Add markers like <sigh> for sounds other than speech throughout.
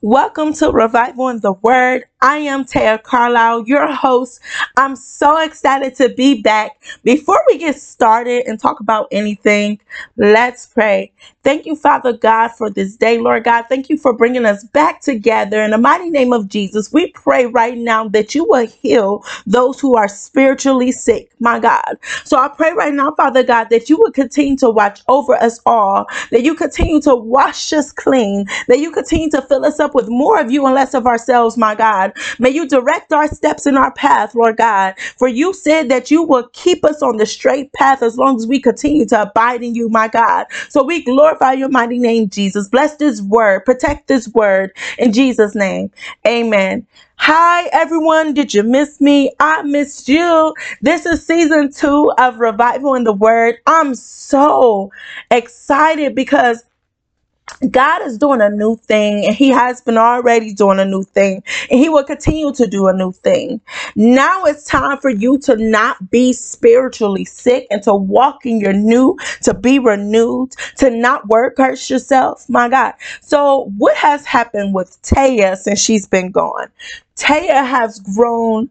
Welcome to Revival in the Word. I am Taya Carlisle, your host. I'm so excited to be back. Before we get started and talk about anything, let's pray. Thank you, Father God, for this day, Lord God. Thank you for bringing us back together. In the mighty name of Jesus, we pray right now that you will heal those who are spiritually sick, my God. So I pray right now, Father God, that you will continue to watch over us all, that you continue to wash us clean, that you continue to fill us up with more of you and less of ourselves, my God. May you direct our steps in our path, Lord God. For you said that you will keep us on the straight path as long as we continue to abide in you, my God. So we glorify your mighty name, Jesus. Bless this word, protect this word in Jesus' name. Amen. Hi, everyone. Did you miss me? I missed you. This is season two of Revival in the Word. I'm so excited because God is doing a new thing and he has been already doing a new thing and he will continue to do a new thing. Now it's time for you to not be spiritually sick and to walk in your new, to be renewed, to not work hurt yourself. My God. So what has happened with Taya since she's been gone? Taya has grown.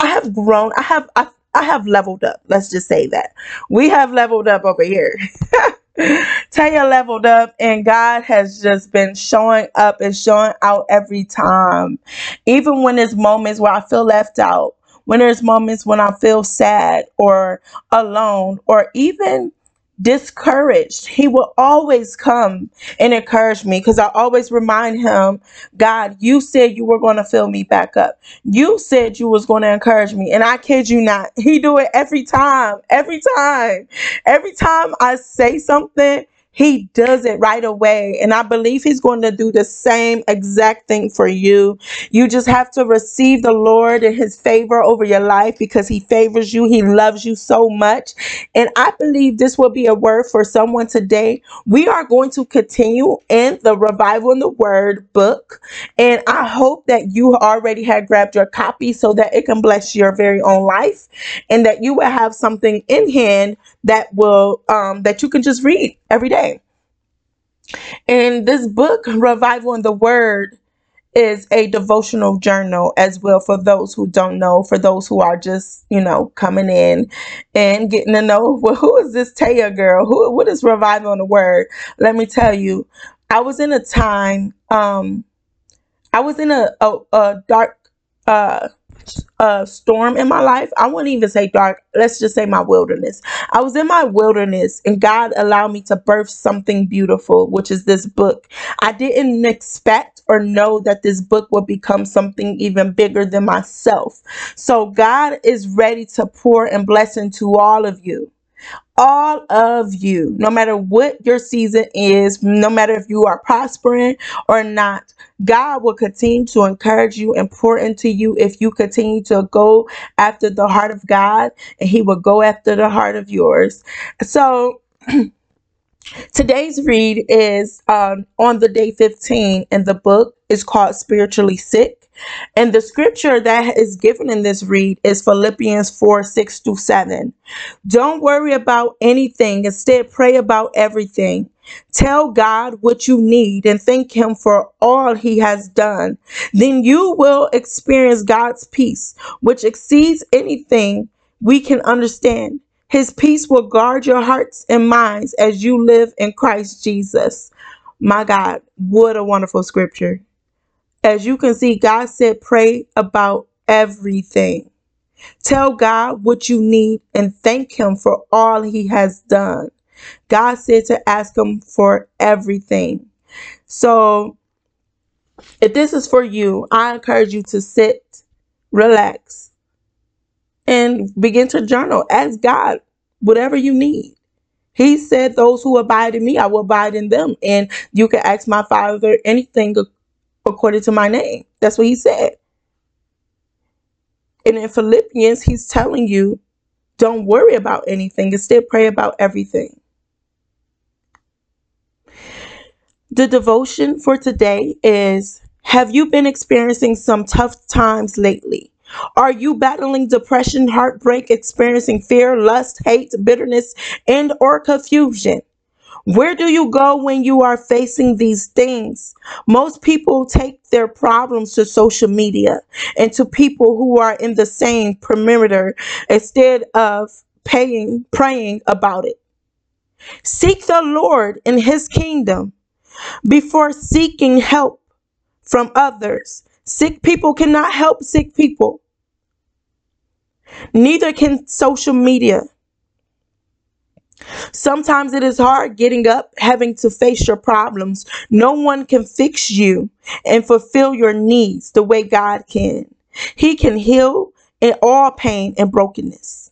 I have grown. I have, I, I have leveled up. Let's just say that we have leveled up over here. <laughs> Taya leveled up and God has just been showing up and showing out every time. Even when there's moments where I feel left out, when there's moments when I feel sad or alone or even discouraged, he will always come and encourage me because I always remind him, God, you said you were going to fill me back up. You said you was going to encourage me. And I kid you not, he do it every time, every time. Every time I say something, he does it right away. And I believe he's going to do the same exact thing for you. You just have to receive the Lord and his favor over your life because he favors you. He loves you so much. And I believe this will be a word for someone today. We are going to continue in the Revival in the Word book. And I hope that you already had grabbed your copy so that it can bless your very own life and that you will have something in hand that will um that you can just read every day. And this book, Revival in the Word, is a devotional journal as well for those who don't know, for those who are just, you know, coming in and getting to know, <laughs> well, who is this Taya girl? Who what is revival in the word? Let me tell you, I was in a time, um, I was in a, a, a dark uh a storm in my life. I wouldn't even say dark. Let's just say my wilderness. I was in my wilderness and God allowed me to birth something beautiful, which is this book. I didn't expect or know that this book would become something even bigger than myself. So God is ready to pour and bless into all of you all of you, no matter what your season is, no matter if you are prospering or not, God will continue to encourage you and pour into you if you continue to go after the heart of God, and He will go after the heart of yours. So, <clears throat> Today's read is um, on the day 15, and the book is called Spiritually Sick. And the scripture that is given in this read is Philippians 4 6 to 7. Don't worry about anything, instead, pray about everything. Tell God what you need and thank Him for all He has done. Then you will experience God's peace, which exceeds anything we can understand. His peace will guard your hearts and minds as you live in Christ Jesus. My God, what a wonderful scripture. As you can see, God said, pray about everything. Tell God what you need and thank Him for all He has done. God said to ask Him for everything. So, if this is for you, I encourage you to sit, relax, and begin to journal. Ask God whatever you need. He said, Those who abide in me, I will abide in them. And you can ask my Father anything according to my name. That's what He said. And in Philippians, He's telling you, Don't worry about anything, instead, pray about everything. The devotion for today is Have you been experiencing some tough times lately? Are you battling depression, heartbreak, experiencing fear, lust, hate, bitterness, and or confusion? Where do you go when you are facing these things? Most people take their problems to social media and to people who are in the same perimeter instead of paying praying about it. Seek the Lord in his kingdom before seeking help from others. Sick people cannot help sick people. Neither can social media. Sometimes it is hard getting up, having to face your problems. No one can fix you and fulfill your needs the way God can. He can heal in all pain and brokenness.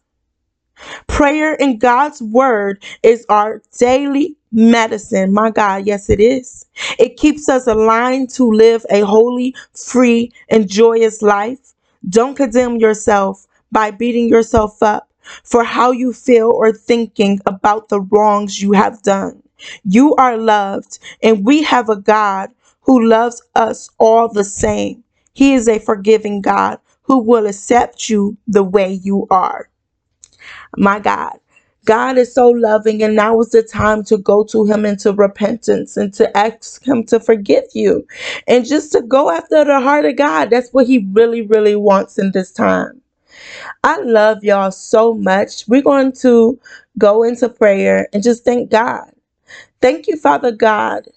Prayer and God's word is our daily medicine. My God, yes, it is. It keeps us aligned to live a holy, free, and joyous life. Don't condemn yourself by beating yourself up for how you feel or thinking about the wrongs you have done. You are loved, and we have a God who loves us all the same. He is a forgiving God who will accept you the way you are. My God. God is so loving, and now is the time to go to Him into repentance and to ask Him to forgive you and just to go after the heart of God. That's what He really, really wants in this time. I love y'all so much. We're going to go into prayer and just thank God. Thank you, Father God,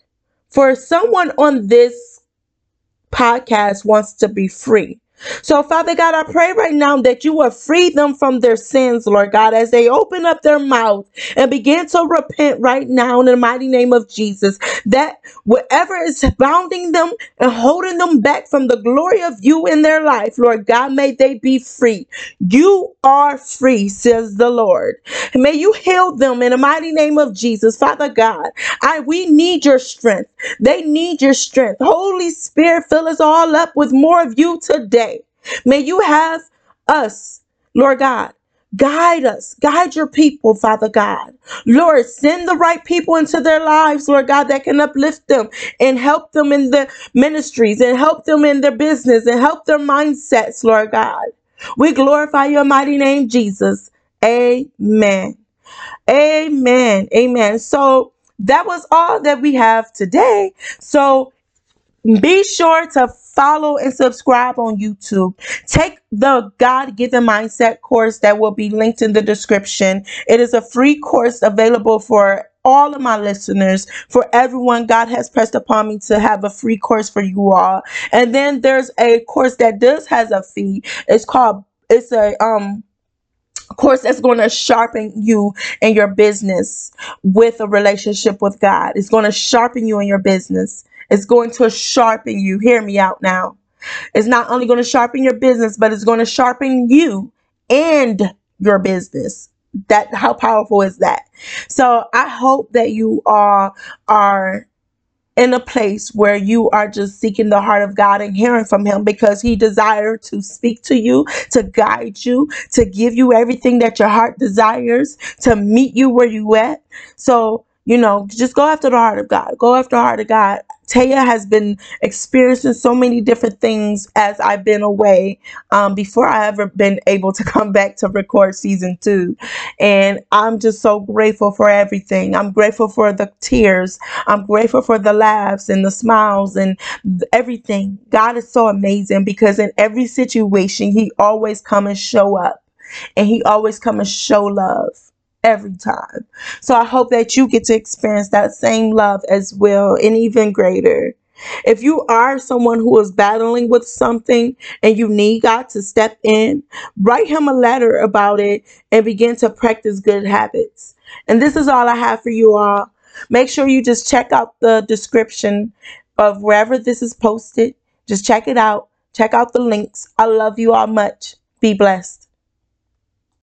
for someone on this podcast wants to be free. So, Father God, I pray right now that you will free them from their sins, Lord God, as they open up their mouth and begin to repent right now in the mighty name of Jesus. That whatever is bounding them and holding them back from the glory of you in their life, Lord God, may they be free. You are free, says the Lord. May you heal them in the mighty name of Jesus, Father God. I we need your strength. They need your strength. Holy Spirit, fill us all up with more of you today. May you have us, Lord God. Guide us, guide your people, Father God. Lord, send the right people into their lives, Lord God, that can uplift them and help them in the ministries and help them in their business and help their mindsets, Lord God. We glorify your mighty name, Jesus. Amen. Amen. Amen. So that was all that we have today. So be sure to follow and subscribe on YouTube. Take the God Given Mindset course that will be linked in the description. It is a free course available for all of my listeners, for everyone. God has pressed upon me to have a free course for you all. And then there's a course that does has a fee. It's called it's a um course that's going to sharpen you in your business with a relationship with God. It's going to sharpen you in your business. It's going to sharpen you. Hear me out now. It's not only going to sharpen your business, but it's going to sharpen you and your business. That how powerful is that? So I hope that you all are in a place where you are just seeking the heart of God and hearing from Him because He desires to speak to you, to guide you, to give you everything that your heart desires, to meet you where you at. So, you know, just go after the heart of God. Go after the heart of God. Taya has been experiencing so many different things as I've been away um, before I ever been able to <laughs> come back to record season two. And I'm just so grateful for everything. I'm grateful for the tears. I'm grateful for the laughs and the smiles and everything. God is so amazing because in every situation, He always come and show up and He always come and show love every time. So I hope that you get to experience that same love as well and even greater. If you are someone who is battling with something and you need God to step in, write him a letter about it and begin to practice good habits. And this is all I have for you all. Make sure you just check out the description of wherever this is posted. Just check it out. Check out the links. I love you all much. Be blessed.